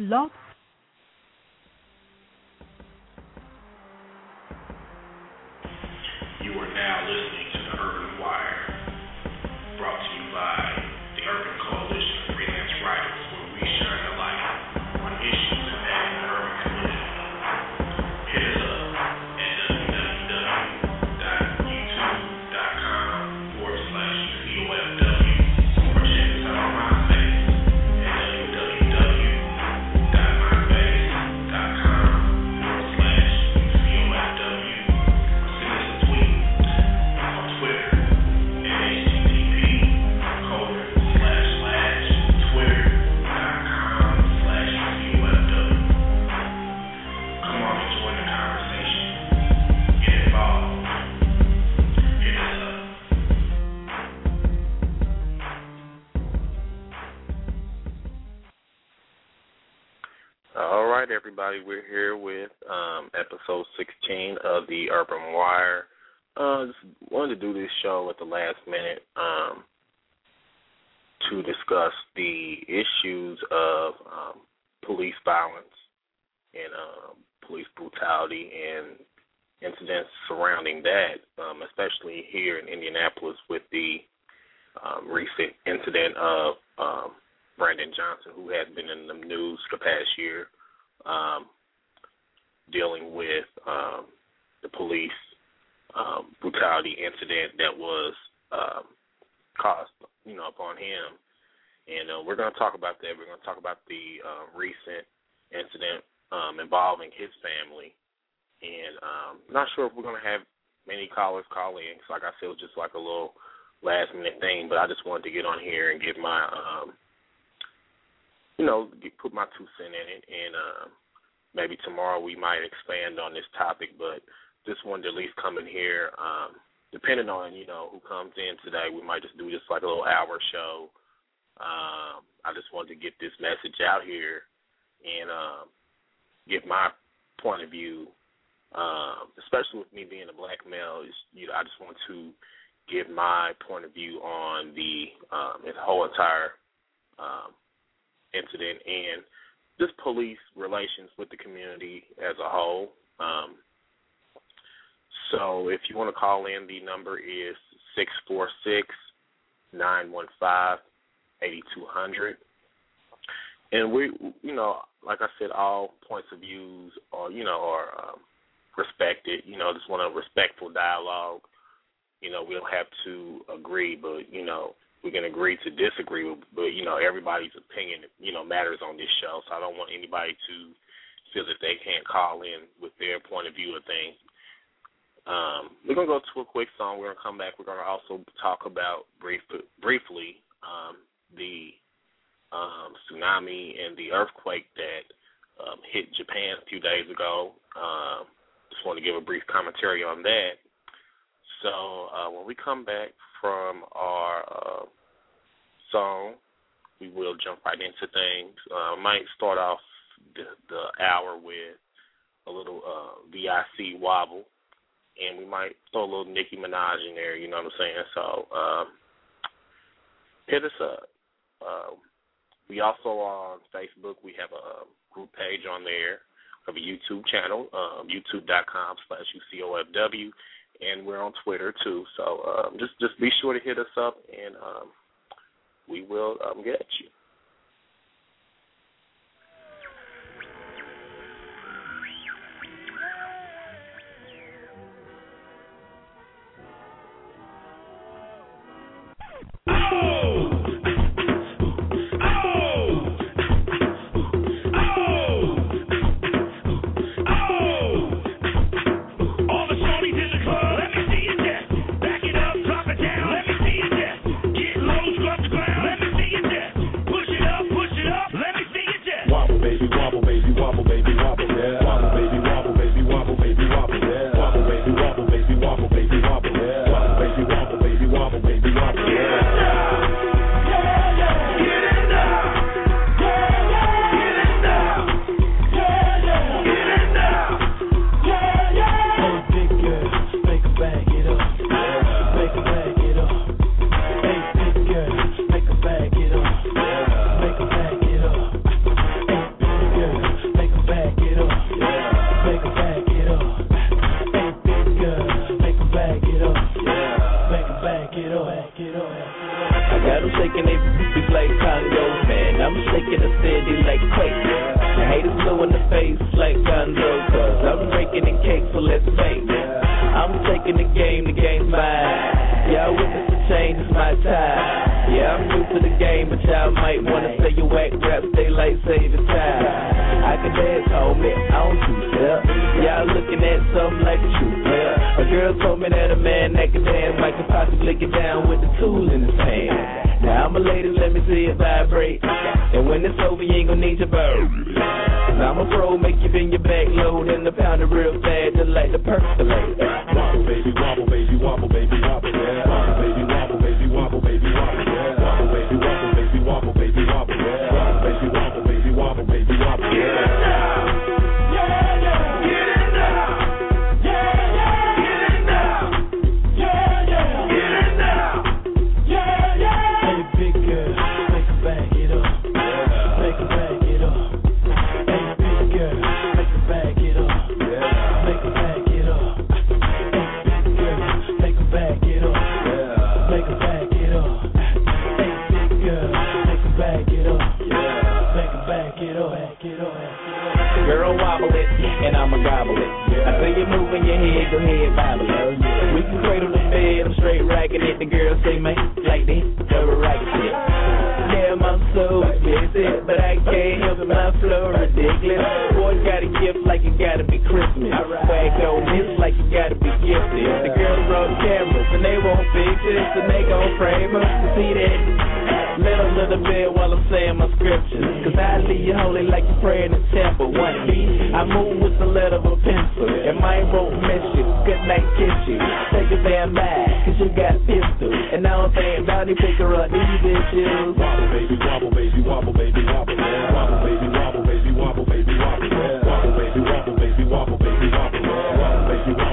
Blog everybody, we're here with um, episode 16 of the Urban Wire. Uh, just wanted to do this show at the last minute um, to discuss the issues of um, police violence and um, police brutality and incidents surrounding that, um, especially here in Indianapolis with the um, recent incident of um, Brandon Johnson, who has been in the news the past year, um, dealing with um, the police um, brutality incident that was um, caused, you know, upon him. And uh, we're going to talk about that. We're going to talk about the uh, recent incident um, involving his family. And um, not sure if we're going to have many callers call in. 'cause like I said, it was just like a little last minute thing. But I just wanted to get on here and give my um, you know, get, put my two cent in it, and um, maybe tomorrow we might expand on this topic. But just wanted to at least come in here. Um, depending on you know who comes in today, we might just do just like a little hour show. Um, I just wanted to get this message out here and um, give my point of view, um, especially with me being a black male. Is you know I just want to give my point of view on the um, the whole entire um, incident and just police relations with the community as a whole. Um, so if you want to call in, the number is six four six nine one five eighty two hundred. And we, you know, like I said, all points of views are, you know, are um, respected. You know, just want a respectful dialogue. You know, we don't have to agree, but you know, we can agree to disagree, but you know everybody's opinion you know matters on this show. So I don't want anybody to feel that they can't call in with their point of view of things. Um, we're gonna go to a quick song. We're gonna come back. We're gonna also talk about brief, briefly um, the um, tsunami and the earthquake that um, hit Japan a few days ago. Um, just want to give a brief commentary on that. So uh, when we come back from our uh, song, we will jump right into things. Uh, might start off the, the hour with a little uh, VIC wobble, and we might throw a little Nicki Minaj in there. You know what I'm saying? So um, hit us up. Uh, we also are on Facebook. We have a group page on there. We have a YouTube channel, um, youtube.com slash UCOFW and we're on Twitter too. So um, just just be sure to hit us up, and um, we will um, get you. shaking booties like Congo, man. I'm shaking the city like Quake. The haters blue in the face like Congo, cause I'm breaking the cake, for let's. I'm taking the game, the game's mine. Y'all witness the change, it's my time. Yeah, I'm new to the game, but y'all might wanna say you whack rap, stay late, save your time. I can dance, homie, I don't do stuff. Y'all looking at something like a true player. A girl told me that a man that can dance might could possibly get down with the tool in his hand. Now I'm a lady, let me see it vibrate. And when it's over, you ain't gonna need your bird. Now I'm a pro, make you bend your back low, then the it real fast, just like the percolate. Wobble, baby, wobble, baby, wobble, baby, wobble. Yeah. Wobble, baby, wobble, baby, wobble, baby, wobble. Yeah. Wobble, baby, wobble, baby, wobble. Girl, wobble it, and I'ma gobble it. I say you moving your head, go ahead, bobble it. We can cradle the bed, I'm straight racking it. The girl say, man, like this, double racket shit. Damn, I'm so busy, but I can't help it, my flow ridiculous. Boy, got a gift like it gotta be Christmas. I swag on this like you gotta be gifted. The girls brought cameras, and they want pictures, and they gon' frame us to see that. Let a little bit while I'm saying my scriptures. Cause I leave you holy like you pray in the temple. One beat, I move with the letter of a pencil. And my won't miss you. Good night, kiss you. Take a damn back, cause you got pistol. And now I don't think Donnie pick her up, these bitches. Wobble, baby, wobble, baby, wobble, baby, wobble. Yeah. Wobble, baby, wobble, baby, wobble, baby, wobble. Yeah. Wobble, baby, wobble, baby, wobble, baby, wobble. Yeah. Wobble, baby, wobble,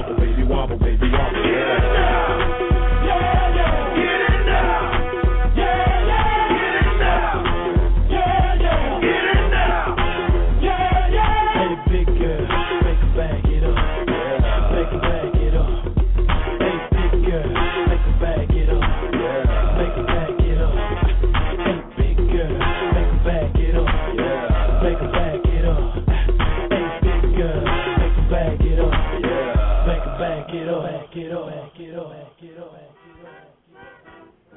Yes, yes.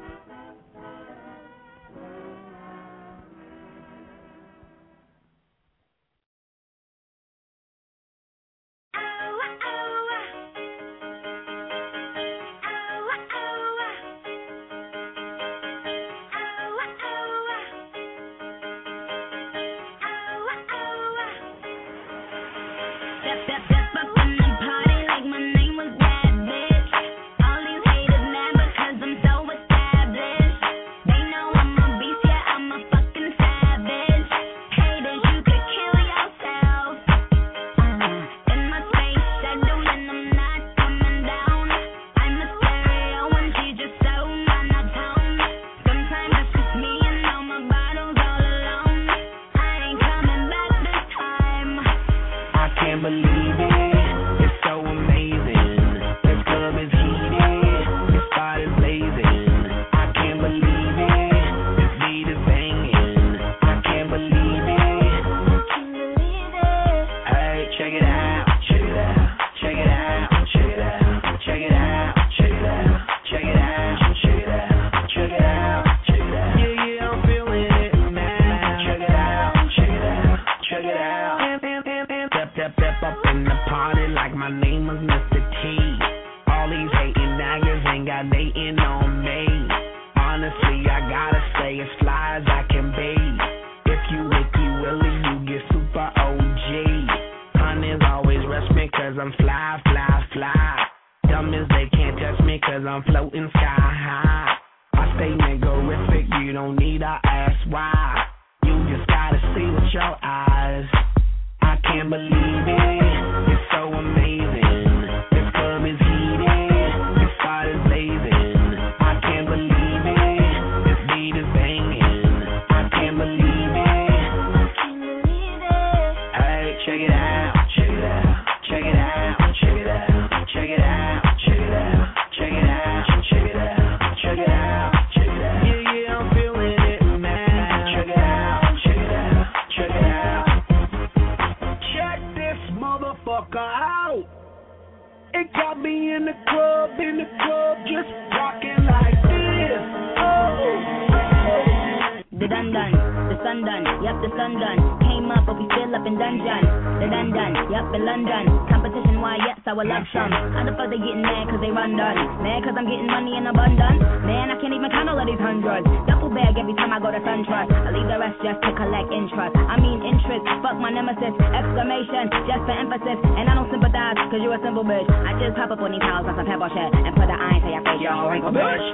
Every time I go to SunTrust. I leave the rest just to collect interest. I mean interest, fuck my nemesis. Exclamation, just for emphasis. And I don't sympathize cause you a simple bitch. I just hop up on these houses on some pebble shit and put the iron to your face, yo, wrinkle bitch.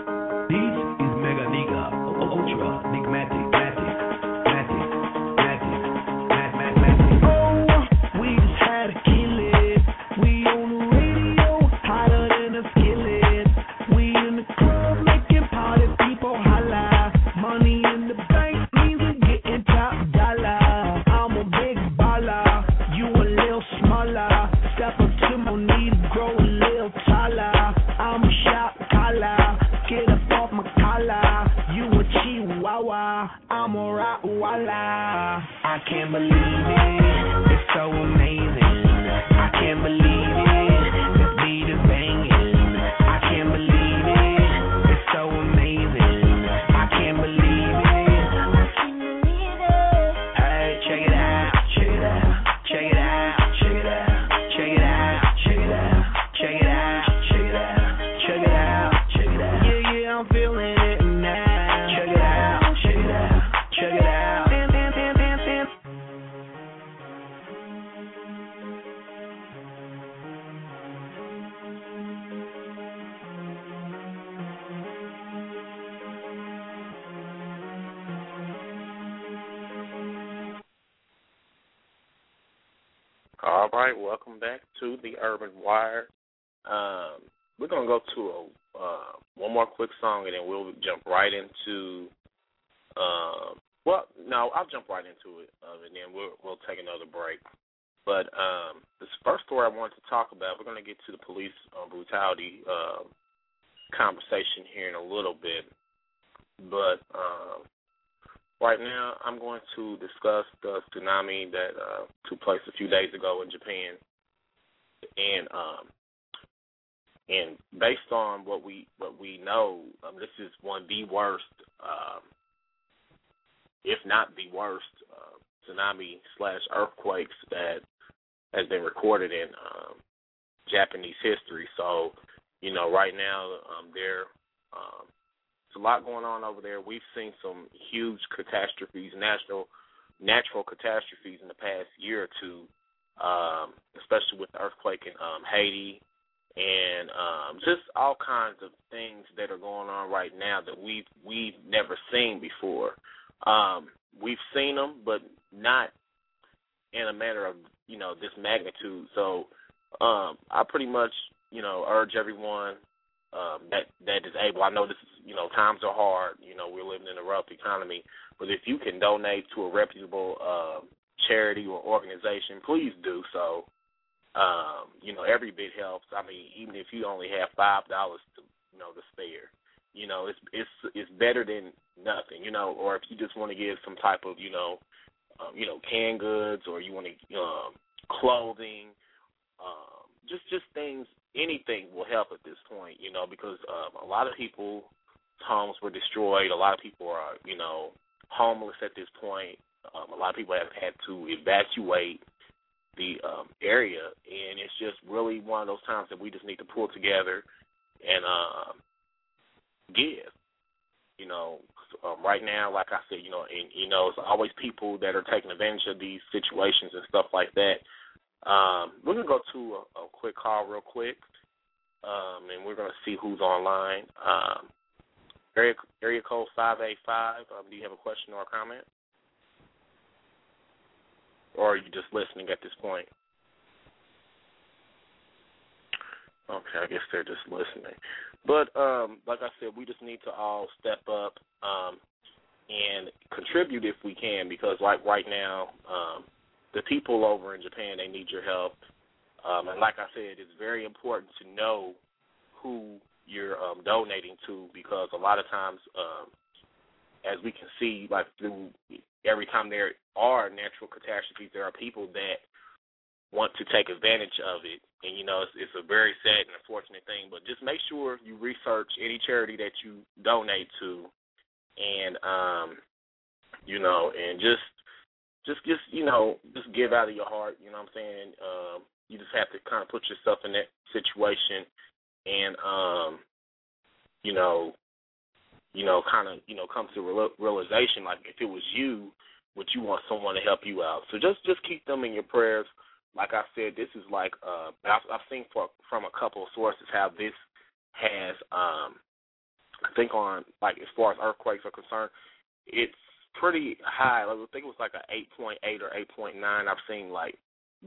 This is Mega Nigga, Ultra, Nigmatic, can't believe it, welcome back to the Urban Wire. Um, we're gonna go to a uh, one more quick song, and then we'll jump right into. Um, well, no, I'll jump right into it, um, and then we'll we'll take another break. But um, this first story I wanted to talk about, we're gonna get to the police uh, brutality uh, conversation here in a little bit, but um, Right now, I'm going to discuss the tsunami that uh, took place a few days ago in Japan, and um, and based on what we what we know, um, this is one of the worst, um, if not the worst, uh, tsunami slash earthquakes that has been recorded in um, Japanese history. So, you know, right now um, they're um, there's a lot going on over there. We've seen some huge catastrophes, national natural catastrophes in the past year or two, um, especially with the earthquake in um, Haiti and um, just all kinds of things that are going on right now that we've we've never seen before. Um, we've seen them, but not in a manner of you know this magnitude. So um, I pretty much you know urge everyone um, that that is able. I know this is you know times are hard. You know we're living in a rough economy, but if you can donate to a reputable uh, charity or organization, please do so. Um, you know every bit helps. I mean even if you only have five dollars to you know to spare, you know it's it's it's better than nothing. You know, or if you just want to give some type of you know um, you know canned goods or you want to um, clothing. Um, just just things anything will help at this point, you know, because um, a lot of people's homes were destroyed. A lot of people are, you know, homeless at this point. Um, a lot of people have had to evacuate the um, area, and it's just really one of those times that we just need to pull together and um, give. You know, um, right now, like I said, you know, and you know, it's always people that are taking advantage of these situations and stuff like that. Um, we're gonna go to a, a quick call real quick, um, and we're gonna see who's online. Um, area area code five eight five. Um, do you have a question or a comment, or are you just listening at this point? Okay, I guess they're just listening. But um, like I said, we just need to all step up um, and contribute if we can, because like right now, um, the people over in Japan they need your help. Um, and like I said, it's very important to know who you're um, donating to, because a lot of times, um, as we can see, like through every time there are natural catastrophes, there are people that want to take advantage of it. And you know, it's, it's a very sad and unfortunate thing. But just make sure you research any charity that you donate to, and um, you know, and just just just you know, just give out of your heart. You know what I'm saying? Um, you just have to kind of put yourself in that situation, and um, you know, you know, kind of you know, come to real, realization like if it was you, would you want someone to help you out? So just just keep them in your prayers like I said, this is like uh, I've, I've seen for, from a couple of sources how this has, um, I think on like as far as earthquakes are concerned, it's pretty high. I think it was like a 8.8 or 8.9. I've seen like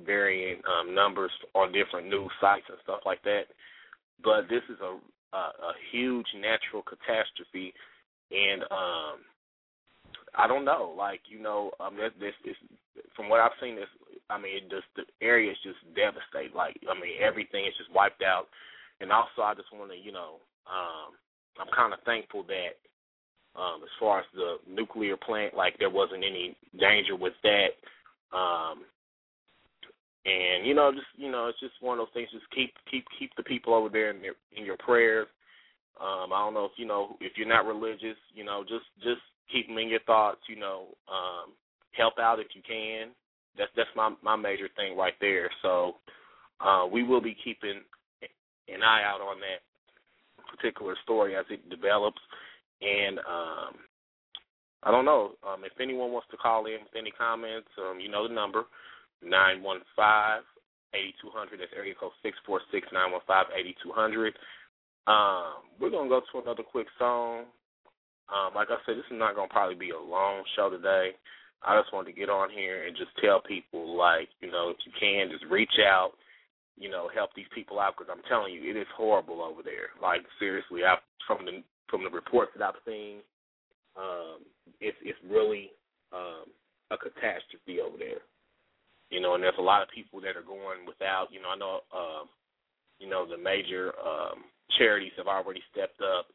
varying um, numbers on different news sites and stuff like that. But this is a a, huge natural catastrophe, and um, I don't know. Like you know, um, this, this is from what I've seen. This I mean, it just the area is just devastated. Like, I mean, everything is just wiped out. And also, I just want to, you know, um, I'm kind of thankful that, um, as far as the nuclear plant, like there wasn't any danger with that. Um, and you know, just you know, it's just one of those things. Just keep keep keep the people over there in their in your prayers. Um, I don't know if you know if you're not religious, you know, just just keep them in your thoughts. You know, um, help out if you can. That's that's my my major thing right there. So uh, we will be keeping an eye out on that particular story as it develops. And um, I don't know um, if anyone wants to call in with any comments. Um, you know the number nine one five eighty two hundred. That's area code six four six nine one five eighty two hundred. Um, we're gonna go to another quick song. Um, like I said, this is not gonna probably be a long show today. I just wanted to get on here and just tell people, like, you know, if you can, just reach out, you know, help these people out because I'm telling you, it is horrible over there. Like seriously, I from the from the reports that I've seen, um, it's it's really um, a catastrophe over there. You know, and there's a lot of people that are going without. You know, I know, uh, you know, the major um, charities have already stepped up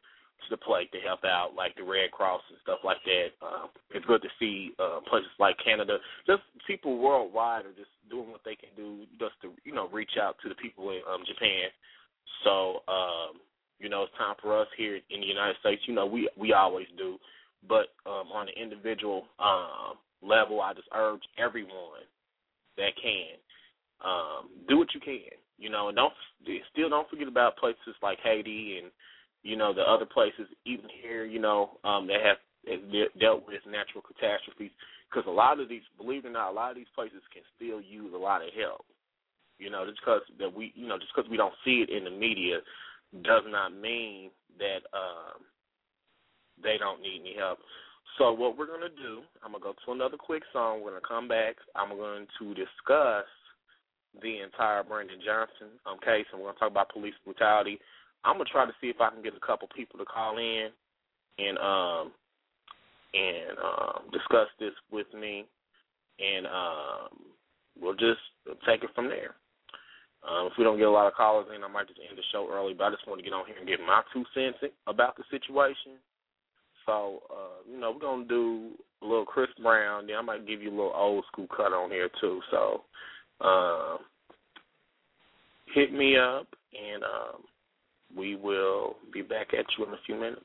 to the plate to help out, like the Red Cross and stuff like that. Uh, it's good to see uh, places like Canada, just people worldwide are just doing what they can do just to you know reach out to the people in um, Japan. So um, you know it's time for us here in the United States. You know we we always do, but um, on an individual um, level, I just urge everyone that can um, do what you can. You know, and don't still don't forget about places like Haiti and you know, the other places, even here, you know, um, that have, have dealt with natural catastrophes. Because a lot of these, believe it or not, a lot of these places can still use a lot of help. You know, just because that we, you know, just because we don't see it in the media, does not mean that um, they don't need any help. So what we're gonna do, I'm gonna go to another quick song. We're gonna come back. I'm going to discuss the entire Brandon Johnson um, case, and we're gonna talk about police brutality. I'm gonna try to see if I can get a couple people to call in and um and um discuss this with me, and um we'll just take it from there. Um, if we don't get a lot of callers in, I might just end the show early. But I just want to get on here and give my two cents about the situation. So, uh, you know, we're gonna do a little Chris Brown. Then I might give you a little old school cut on here too. So, um, hit me up and um, we will be back at you in a few minutes.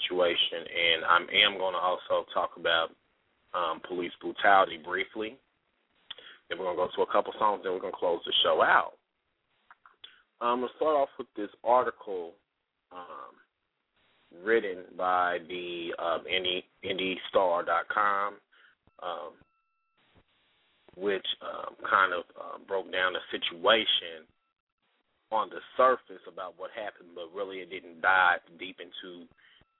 Situation, and I am gonna also talk about um, police brutality briefly. Then we're gonna go to a couple songs, then we're gonna close the show out. I'm gonna start off with this article um, written by the um, Indy, IndyStar.com. Um, which um, kind of uh, broke down the situation on the surface about what happened, but really it didn't dive deep into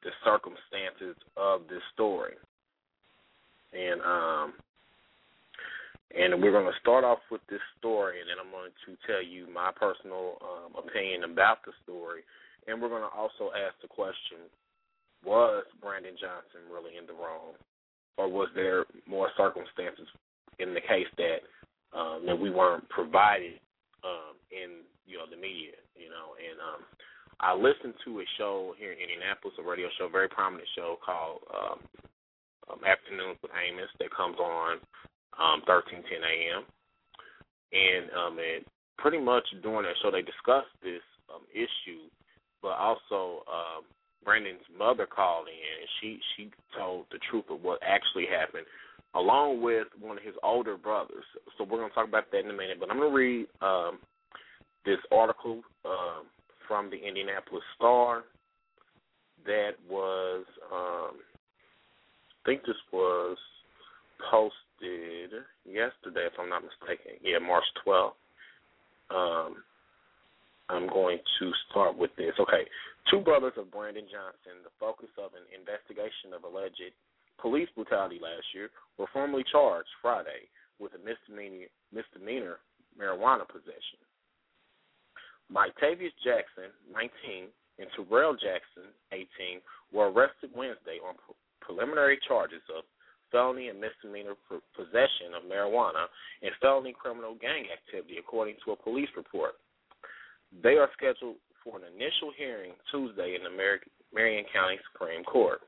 the circumstances of this story. And um, and we're going to start off with this story, and then I'm going to tell you my personal um, opinion about the story, and we're going to also ask the question: Was Brandon Johnson really in the wrong, or was there more circumstances in the case that um, that we weren't provided um, in you know the media, you know, and um, I listened to a show here in Indianapolis, a radio show, very prominent show called um, um, Afternoons with Amos that comes on um, 1310 a.m. And um, and pretty much during that show they discussed this um, issue, but also um, Brandon's mother called in and she she told the truth of what actually happened along with one of his older brothers. So we're going to talk about that in a minute. But I'm going to read um, this article um, from the Indianapolis Star that was, um, I think this was posted yesterday, if I'm not mistaken. Yeah, March 12th. Um, I'm going to start with this. Okay. Two brothers of Brandon Johnson, the focus of an investigation of alleged police brutality last year, were formally charged Friday with a misdemeanor, misdemeanor marijuana possession. Mictavius Jackson, 19, and Terrell Jackson, 18, were arrested Wednesday on preliminary charges of felony and misdemeanor possession of marijuana and felony criminal gang activity, according to a police report. They are scheduled for an initial hearing Tuesday in the Marion County Supreme Court.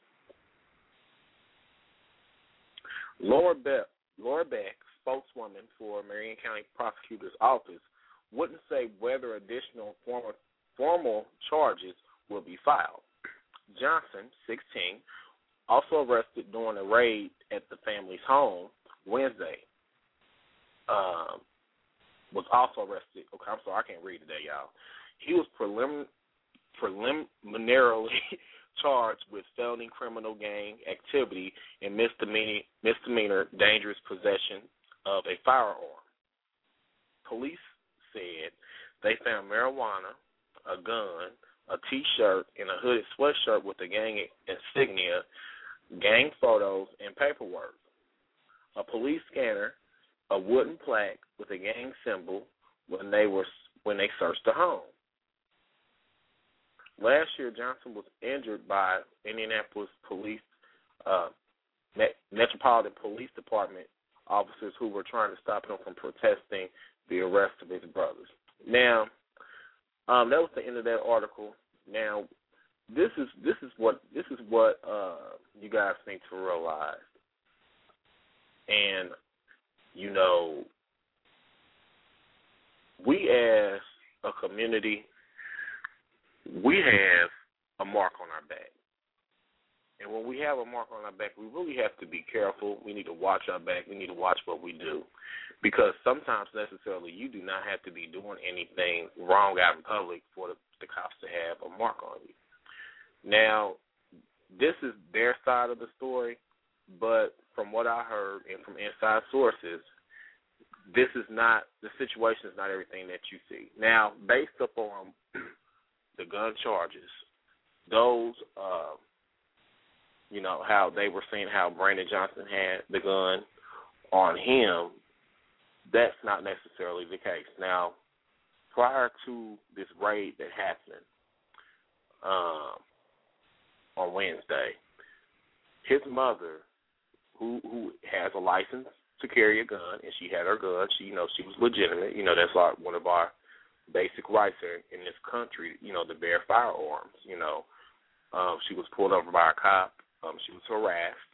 Laura Beck, Laura Beck, spokeswoman for Marion County Prosecutor's Office, wouldn't say whether additional formal, formal charges will be filed. Johnson, 16, also arrested during a raid at the family's home Wednesday. Um, was also arrested. Okay, I'm sorry, I can't read today, y'all. He was prelim- preliminarily charged with felony criminal gang activity and misdemeanor, misdemeanor dangerous possession of a firearm. Police said they found marijuana, a gun, a T-shirt, and a hooded sweatshirt with the gang insignia, gang photos, and paperwork. A police scanner, a wooden plaque with a gang symbol when they were when they searched the home. Last year, Johnson was injured by Indianapolis police, uh, Metropolitan Police Department officers who were trying to stop him from protesting the arrest of his brothers. Now, um, that was the end of that article. Now, this is this is what this is what uh, you guys need to realize, and you know, we as a community we have a mark on our back. And when we have a mark on our back, we really have to be careful. We need to watch our back. We need to watch what we do. Because sometimes necessarily you do not have to be doing anything wrong out in public for the, the cops to have a mark on you. Now, this is their side of the story, but from what I heard and from inside sources, this is not the situation is not everything that you see. Now, based upon the gun charges, those, uh, you know, how they were saying how Brandon Johnson had the gun on him, that's not necessarily the case. Now, prior to this raid that happened um, on Wednesday, his mother, who who has a license to carry a gun, and she had her gun. She, you know, she was legitimate. You know, that's like one of our basic rights in, in this country, you know, to bear firearms. You know, um, she was pulled over by a cop. Um, she was harassed,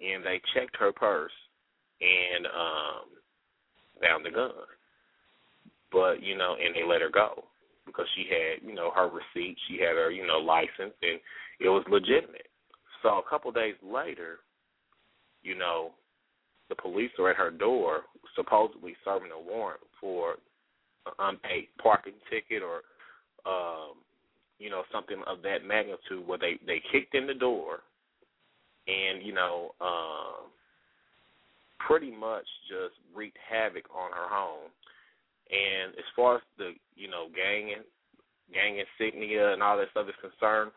and they checked her purse and um, found the gun. but you know, and they let her go because she had you know her receipt, she had her you know license, and it was legitimate. So a couple days later, you know, the police are at her door, supposedly serving a warrant for an unpaid parking ticket or um, you know something of that magnitude, where they they kicked in the door and you know um, pretty much just wreaked havoc on her home. And as far as the you know gang and gang insignia and all that stuff is concerned,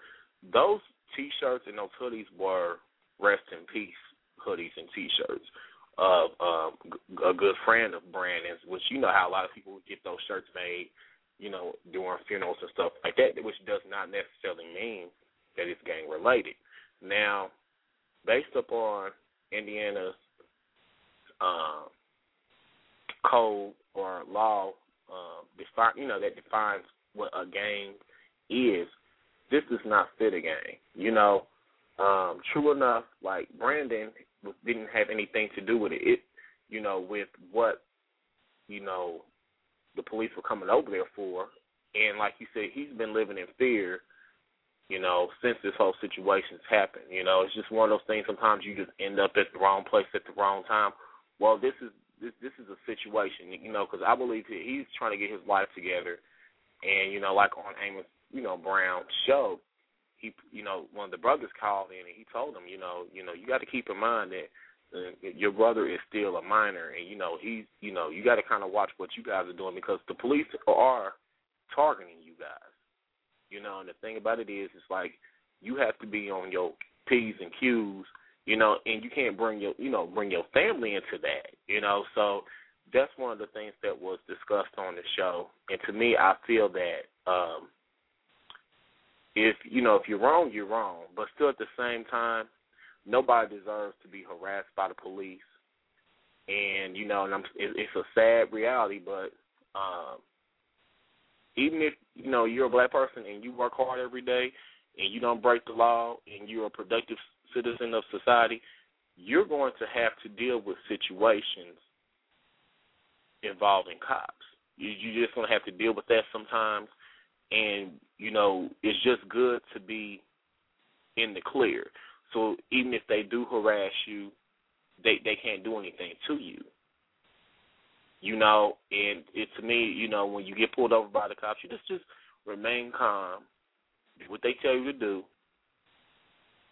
those T-shirts and those hoodies were rest in peace hoodies and T-shirts of um, a good friend of Brandon's, which you know how a lot of people get those shirts made, you know, during funerals and stuff like that, which does not necessarily mean that it's gang related. Now, based upon Indiana's um, code or law, um, define you know that defines what a gang is. This does not fit a gang. You know, um, true enough, like Brandon didn't have anything to do with it. It, you know, with what you know the police were coming over there for, and like you said, he's been living in fear you know, since this whole situation's happened. You know, it's just one of those things. Sometimes you just end up at the wrong place at the wrong time. Well, this is this this is a situation, you know, because I believe he, he's trying to get his life together, and you know, like on Amos, you know, Brown's show, he, you know, one of the brothers called in and he told him, you know, you know, you got to keep in mind that uh, your brother is still a minor, and you know, he's, you know, you got to kind of watch what you guys are doing because the police are targeting you guys. You know, and the thing about it is, it's like you have to be on your p's and q's. You know, and you can't bring your, you know, bring your family into that. You know, so that's one of the things that was discussed on the show. And to me, I feel that um, if you know if you're wrong, you're wrong. But still, at the same time, nobody deserves to be harassed by the police. And you know, and I'm, it, it's a sad reality, but um, even if you know you're a black person and you work hard every day and you don't break the law and you're a productive citizen of society, you're going to have to deal with situations involving cops. You, you're just going to have to deal with that sometimes, and you know it's just good to be in the clear. So even if they do harass you, they they can't do anything to you. You know, and it to me, you know, when you get pulled over by the cops, you just just remain calm. Do what they tell you to do.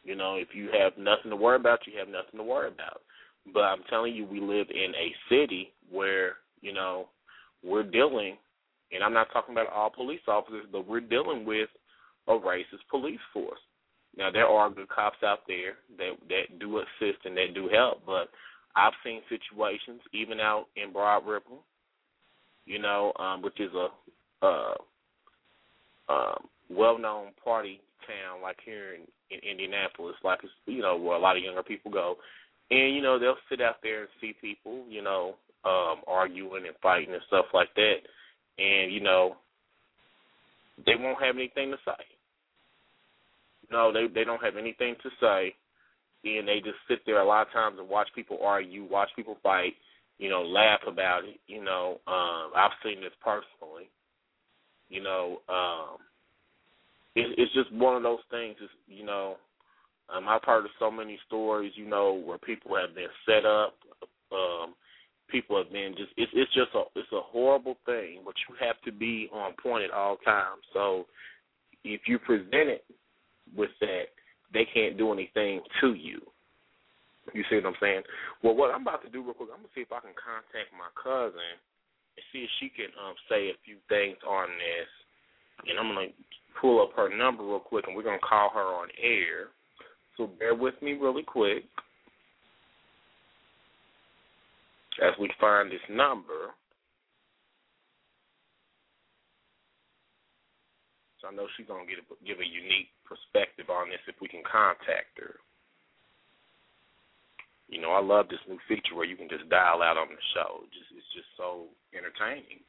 You know, if you have nothing to worry about, you have nothing to worry about. But I'm telling you, we live in a city where, you know, we're dealing, and I'm not talking about all police officers, but we're dealing with a racist police force. Now there are good cops out there that that do assist and that do help, but I've seen situations even out in Broad Ripple, you know, um, which is a uh, um, well-known party town like here in, in Indianapolis, like it's, you know where a lot of younger people go, and you know they'll sit out there and see people, you know, um, arguing and fighting and stuff like that, and you know they won't have anything to say. No, they they don't have anything to say and they just sit there a lot of times and watch people argue, watch people fight, you know, laugh about it. You know, um, I've seen this personally. You know, um, it, it's just one of those things. You know, um, I've heard of so many stories. You know, where people have been set up. Um, people have been just. It's it's just a it's a horrible thing, but you have to be on point at all times. So if you present it with that they can't do anything to you. You see what I'm saying? Well, what I'm about to do real quick, I'm gonna see if I can contact my cousin and see if she can um say a few things on this. And I'm gonna pull up her number real quick, and we're gonna call her on air. So bear with me really quick as we find this number. So I know she's gonna give a unique perspective on this if we can contact her. You know, I love this new feature where you can just dial out on the show. Just it's just so entertaining.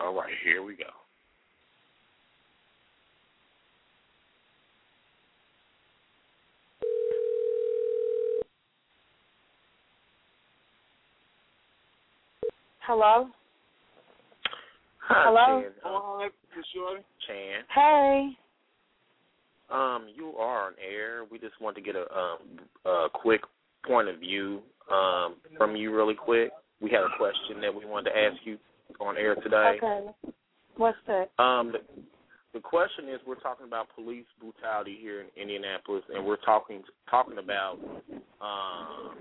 All right, here we go. Hello? Hi, Hello? Chan. Hello, Shorty. Chan. Hey. Um, you are on air. We just want to get a um a quick point of view um from you really quick. We had a question that we wanted to ask you on air today. Okay. What's that? Um, the, the question is, we're talking about police brutality here in Indianapolis, and we're talking talking about um,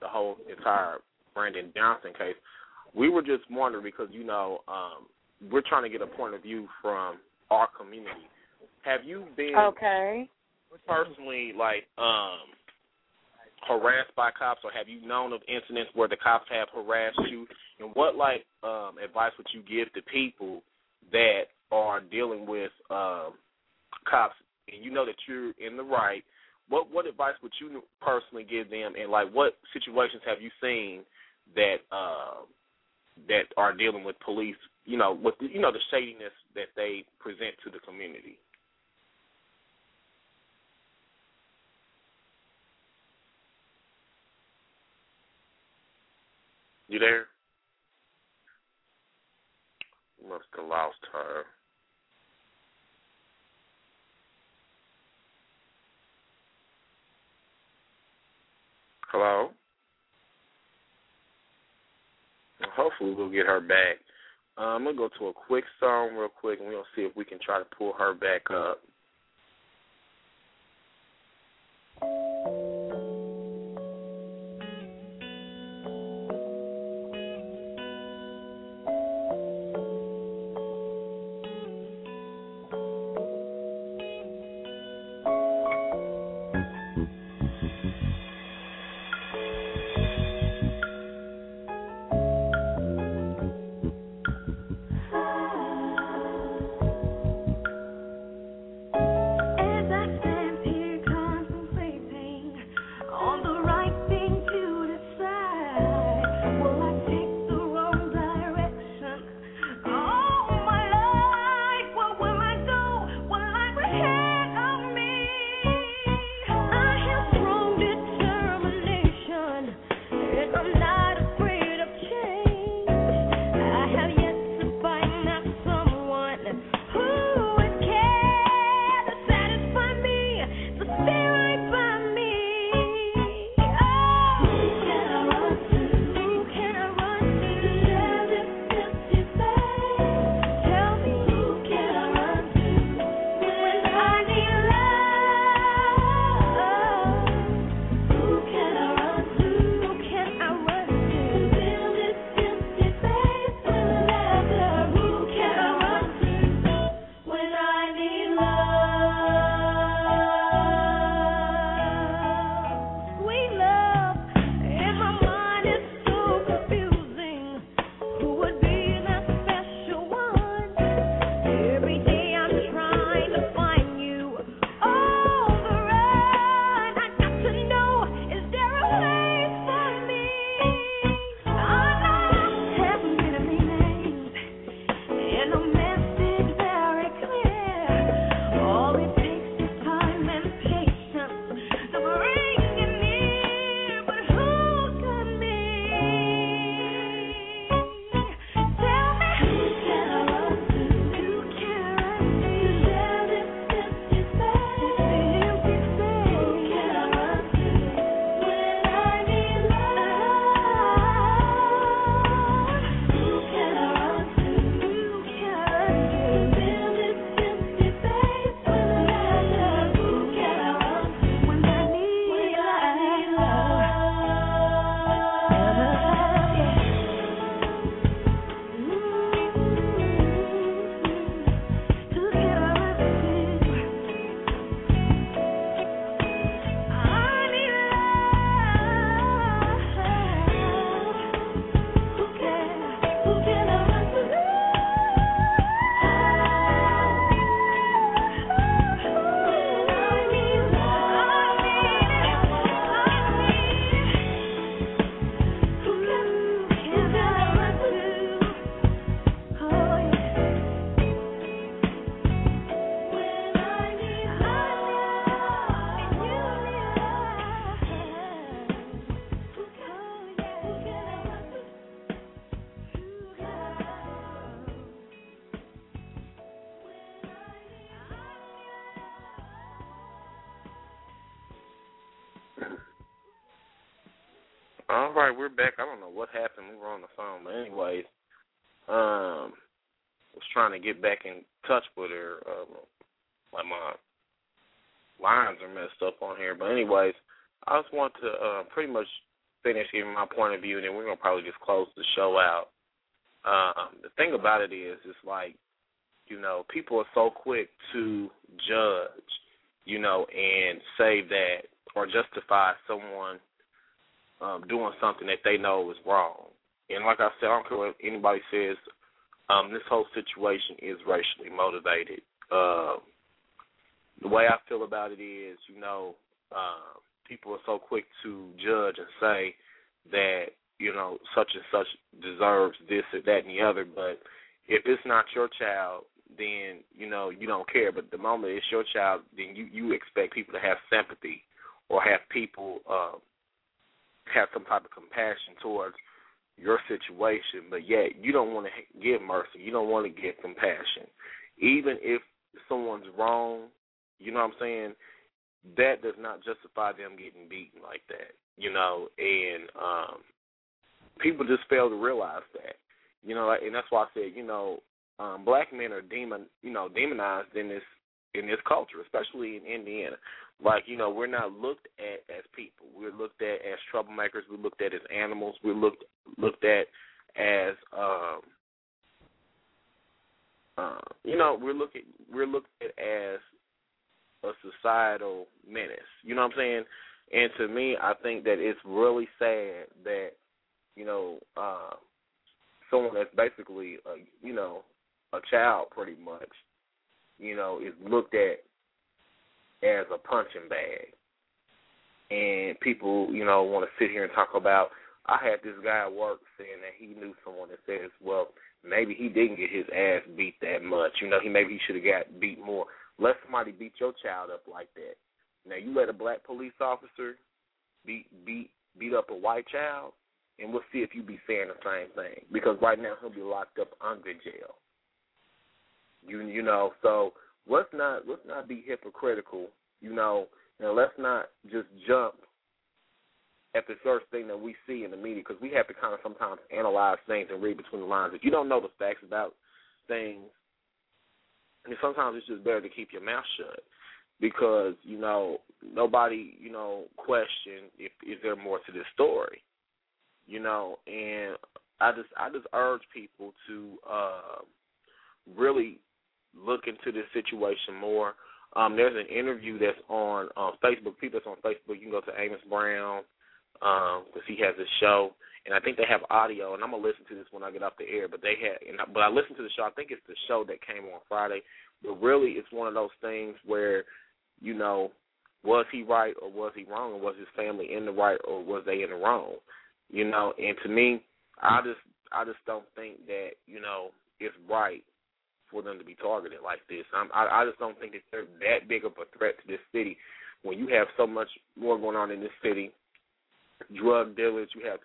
the whole entire Brandon Johnson case. We were just wondering because you know um, we're trying to get a point of view from our community. Have you been Okay. personally like um, harassed by cops, or have you known of incidents where the cops have harassed you? And what like um, advice would you give to people that are dealing with um, cops, and you know that you're in the right? What what advice would you personally give them, and like what situations have you seen that uh, that are dealing with police? You know, with you know the shadiness that they present to the community. You there? Must have lost her. Hello? Hopefully we'll get her back. Uh, I'm gonna go to a quick song real quick and we'll see if we can try to pull her back up. All right, we're back. I don't know what happened. We were on the phone, but anyways, um, was trying to get back in touch with her. Um, like my lines are messed up on here, but anyways, I just want to uh, pretty much finish giving my point of view, and then we're gonna probably just close the show out. Um, the thing about it is, it's like, you know, people are so quick to judge, you know, and say that or justify someone um, doing something that they know is wrong. And like I said, I don't care what anybody says. Um, this whole situation is racially motivated. Uh, the way I feel about it is, you know, uh, people are so quick to judge and say that you know such and such deserves this or that and the other. But if it's not your child, then you know you don't care. But the moment it's your child, then you you expect people to have sympathy or have people uh, have some type of compassion towards your situation. But yet you don't want to give mercy. You don't want to give compassion, even if someone's wrong. You know what I'm saying? That does not justify them getting beaten like that. You know, and um people just fail to realize that. You know, and that's why I said, you know, um, black men are demon, you know, demonized in this in this culture, especially in Indiana. Like, you know, we're not looked at as people. We're looked at as troublemakers. We're looked at as animals. We're looked looked at as, um, uh, you know, we're looking we're looked at as a societal menace. You know what I'm saying? And to me, I think that it's really sad that you know, uh, someone that's basically, a, you know, a child pretty much, you know, is looked at as a punching bag. And people, you know, want to sit here and talk about, I had this guy at work saying that he knew someone that says, well, maybe he didn't get his ass beat that much. You know, he maybe he should have got beat more. Let somebody beat your child up like that. Now you let a black police officer beat beat beat up a white child, and we'll see if you be saying the same thing. Because right now he'll be locked up under jail. You you know, so let's not let's not be hypocritical, you know, and let's not just jump at the first thing that we see in the media because we have to kind of sometimes analyze things and read between the lines. If you don't know the facts about things, and sometimes it's just better to keep your mouth shut because you know nobody you know question if is there more to this story you know, and I just I just urge people to uh, really look into this situation more. Um, there's an interview that's on uh, Facebook. People that's on Facebook, you can go to Amos Brown because um, he has a show, and I think they have audio. And I'm gonna listen to this when I get off the air. But they had, and I, but I listened to the show. I think it's the show that came on Friday. But really, it's one of those things where, you know, was he right or was he wrong, or was his family in the right or was they in the wrong? You know, and to me, I just I just don't think that you know it's right for them to be targeted like this. I'm, I I just don't think that they're that big of a threat to this city when you have so much more going on in this city. Drug dealers, you have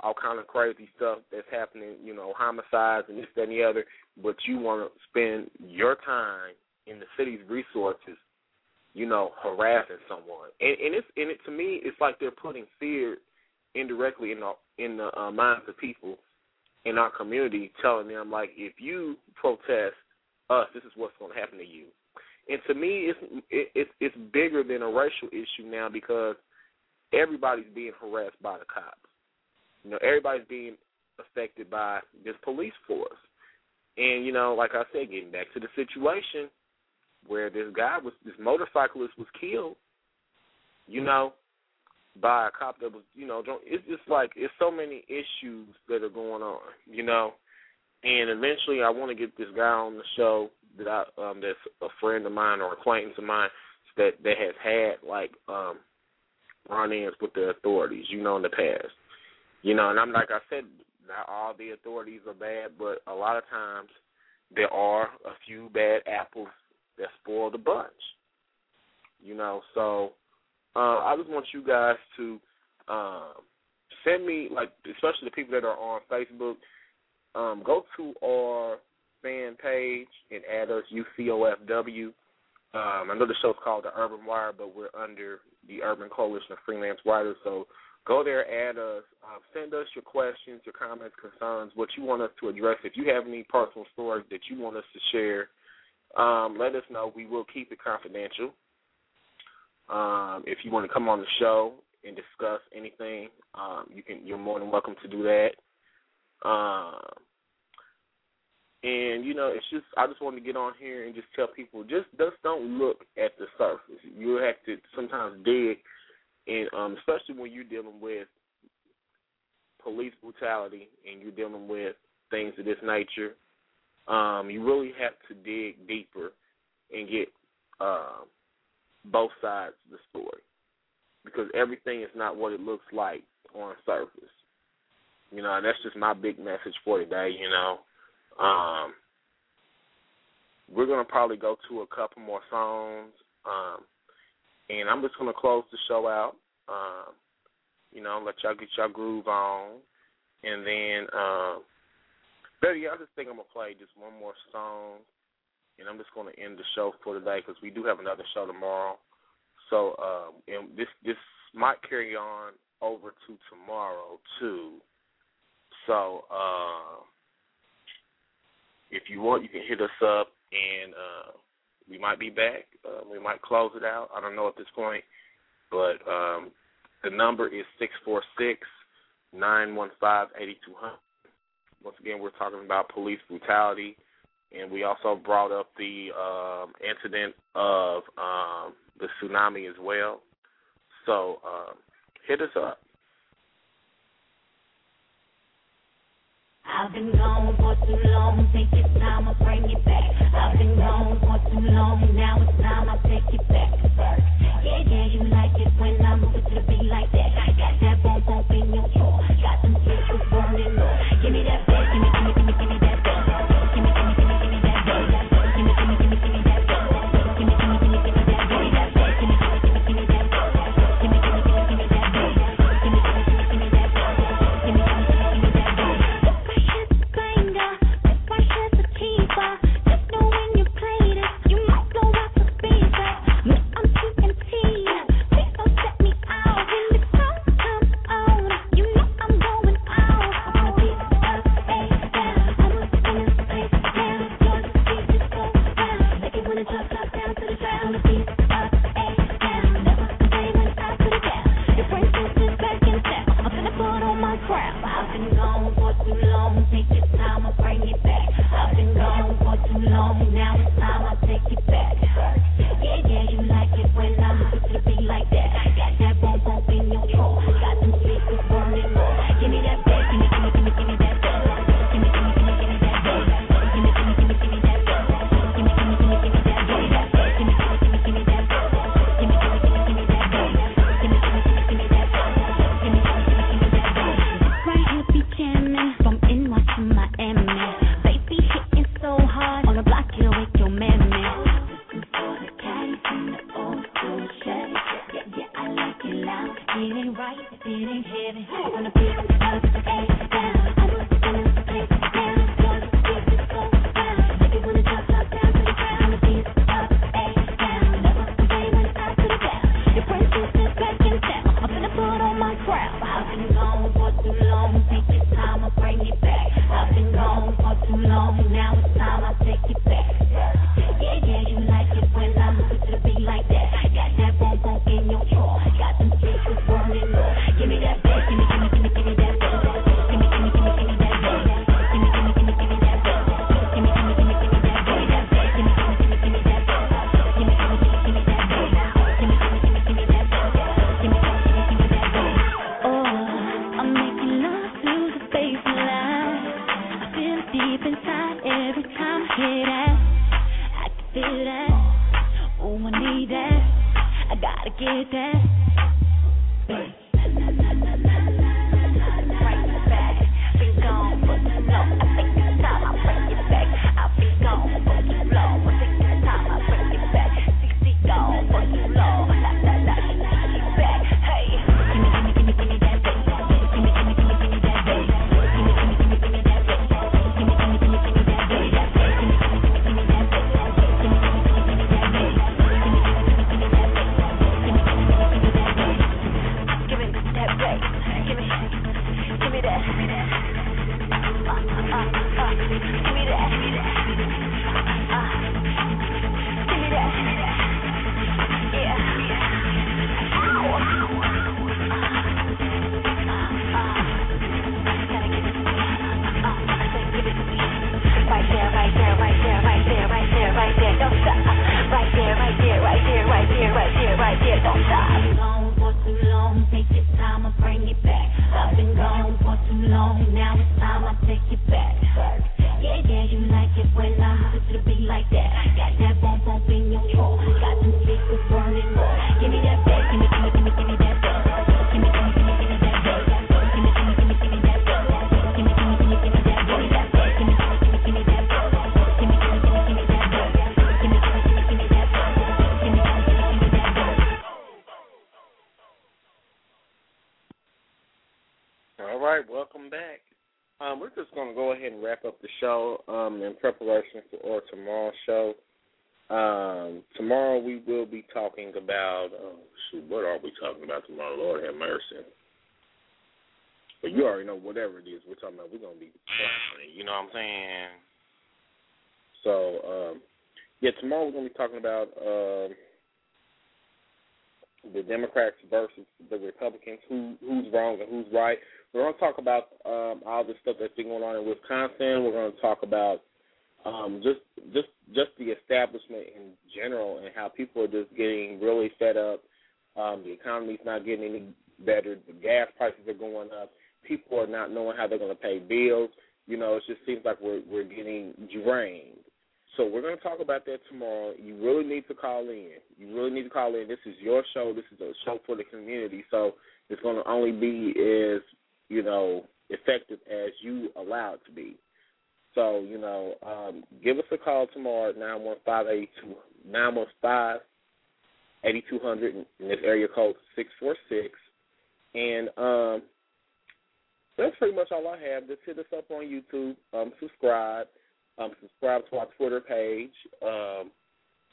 all kind of crazy stuff that's happening, you know, homicides and this, that, and the other. But you want to spend your time in the city's resources, you know, harassing someone, and, and it's and it to me, it's like they're putting fear indirectly in the in the uh, minds of people in our community, telling them like, if you protest us, this is what's going to happen to you. And to me, it's it, it's it's bigger than a racial issue now because everybody's being harassed by the cops. You know, everybody's being affected by this police force. And you know, like I said, getting back to the situation where this guy was this motorcyclist was killed. You know, by a cop that was, you know, it's just like it's so many issues that are going on, you know. And eventually, I want to get this guy on the show that I um that's a friend of mine or acquaintance of mine that that has had like um run-ins with the authorities, you know, in the past. You know, and I'm like I said, not all the authorities are bad, but a lot of times there are a few bad apples that spoil the bunch. You know, so uh, I just want you guys to um, send me, like, especially the people that are on Facebook, um, go to our fan page and add us UCOFW Um, I know the show's called the Urban Wire, but we're under the Urban Coalition of Freelance Writers. So go there, add us, uh, send us your questions, your comments, concerns, what you want us to address. If you have any personal stories that you want us to share, um, let us know. We will keep it confidential. Um, if you want to come on the show and discuss anything, um, you can. You're more than welcome to do that. Um, and you know, it's just I just wanted to get on here and just tell people just just don't look at the surface. You have to sometimes dig, and um, especially when you're dealing with police brutality and you're dealing with things of this nature, um, you really have to dig deeper and get um, both sides of the story because everything is not what it looks like on surface. You know, and that's just my big message for today. You know, um, we're gonna probably go to a couple more songs, um, and I'm just gonna close the show out. Um, you know, let y'all get y'all groove on, and then, um, better I just think I'm gonna play just one more song, and I'm just gonna end the show for today because we do have another show tomorrow. So, um, and this this might carry on over to tomorrow too. So, uh, if you want, you can hit us up, and uh, we might be back. Uh, we might close it out. I don't know at this point, but um, the number is six four six nine one five eighty two hundred. Once again, we're talking about police brutality, and we also brought up the um, incident of um, the tsunami as well. So um, hit us up. I've been gone for too long, think it's time I bring back. I've been gone for too long, now it's time I take it back. Yeah, yeah, you like it when I move it to the beat like that. Too long, now it's time I take it back.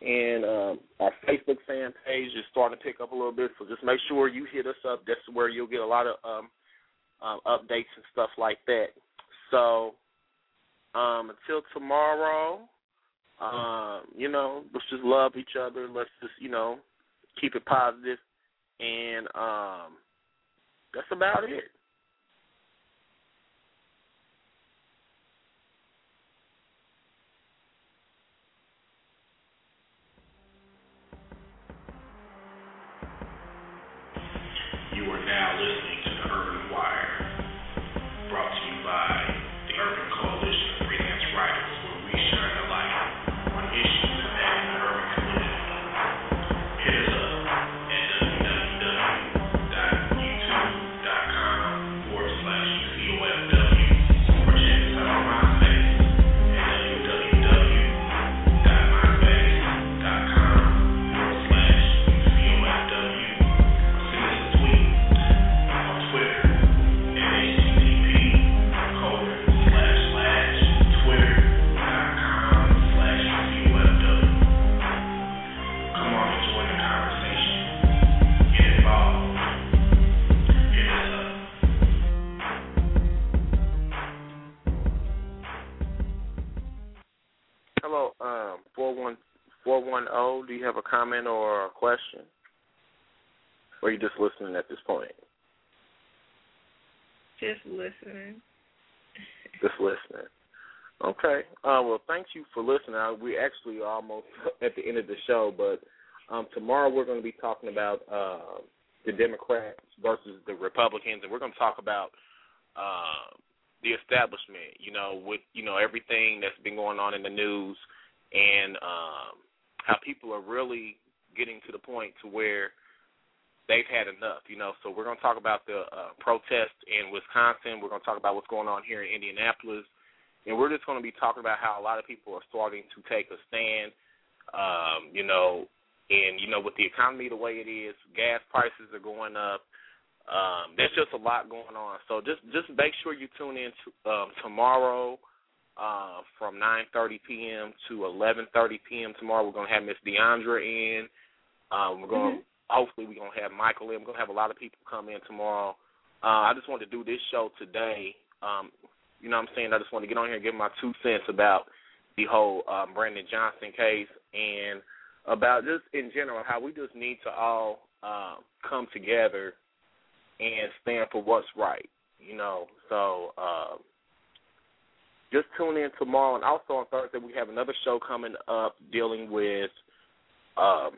and um, our Facebook fan page is starting to pick up a little bit. So just make sure you hit us up. That's where you'll get a lot of um, um, updates and stuff like that. So um, until tomorrow, um, you know, let's just love each other. Let's just you know keep it positive, and um, that's about it. 410, four one four one zero. Do you have a comment or a question? Or are you just listening at this point? Just listening. just listening. Okay. Uh, well, thank you for listening. Uh, we're actually almost at the end of the show, but um, tomorrow we're going to be talking about uh, the Democrats versus the Republicans, and we're going to talk about uh, the establishment. You know, with you know everything that's been going on in the news and um, how people are really getting to the point to where they've had enough, you know. So we're going to talk about the uh, protest in Wisconsin. We're going to talk about what's going on here in Indianapolis, and we're just going to be talking about how a lot of people are starting to take a stand. Um, you know, and you know, with the economy the way it is, gas prices are going up. Um, there's just a lot going on. So just just make sure you tune in to, um, tomorrow uh, from 9:30 p.m. to 11:30 p.m. tomorrow. We're gonna have Miss Deandra in. Um, we're gonna mm-hmm. hopefully we're gonna have Michael in. We're gonna have a lot of people come in tomorrow. Uh, I just wanted to do this show today. Um, you know what I'm saying? I just want to get on here and give my two cents about the whole um, Brandon Johnson case and about just in general how we just need to all uh, come together and stand for what's right. You know, so. Uh, just tune in tomorrow, and also on Thursday we have another show coming up dealing with. Um,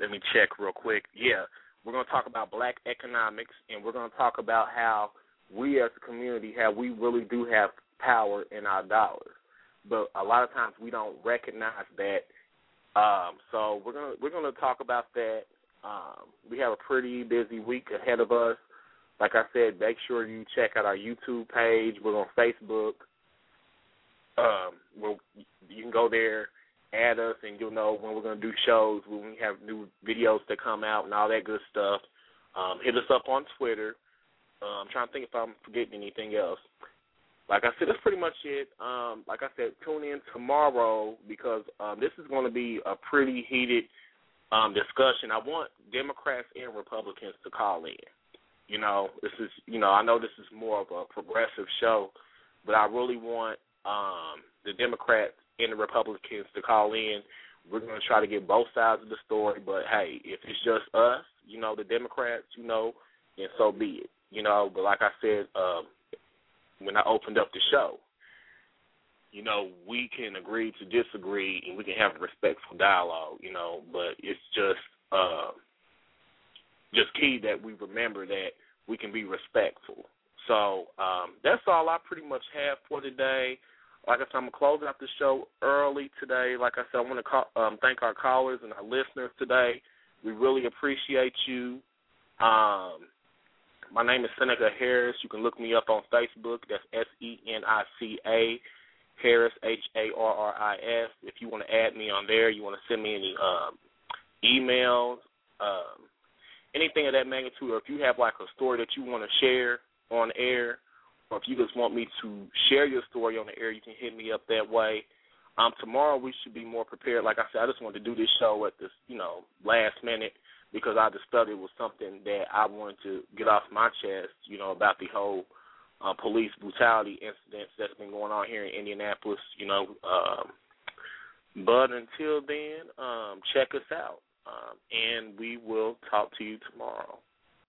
let me check real quick. Yeah, we're going to talk about black economics, and we're going to talk about how we as a community, how we really do have power in our dollars, but a lot of times we don't recognize that. Um, so we're gonna we're gonna talk about that. Um, we have a pretty busy week ahead of us. Like I said, make sure you check out our YouTube page. We're on Facebook. Um, we'll, you can go there, add us, and you'll know when we're going to do shows, when we have new videos that come out, and all that good stuff. Um, hit us up on Twitter. Uh, I'm trying to think if I'm forgetting anything else. Like I said, that's pretty much it. Um, like I said, tune in tomorrow because um, this is going to be a pretty heated um, discussion. I want Democrats and Republicans to call in. You know, this is you know I know this is more of a progressive show, but I really want um, the Democrats and the Republicans to call in. We're going to try to get both sides of the story, but hey, if it's just us, you know, the Democrats, you know, then so be it. You know, but like I said, um, when I opened up the show, you know, we can agree to disagree and we can have a respectful dialogue, you know, but it's just uh just key that we remember that we can be respectful. So um that's all I pretty much have for today. Like I said, I'm close out the show early today. Like I said, I want to um, thank our callers and our listeners today. We really appreciate you. Um, my name is Senica Harris. You can look me up on Facebook. That's S E N I C A Harris H A R R I S. If you want to add me on there, you want to send me any um, emails, um, anything of that magnitude, or if you have like a story that you want to share on air, or if you just want me to share your story on the air, you can hit me up that way. Um, tomorrow we should be more prepared. Like I said, I just wanted to do this show at this, you know, last minute because I just felt it was something that I wanted to get off my chest, you know, about the whole uh, police brutality incidents that's been going on here in Indianapolis, you know. Um, but until then, um, check us out, um, and we will talk to you tomorrow.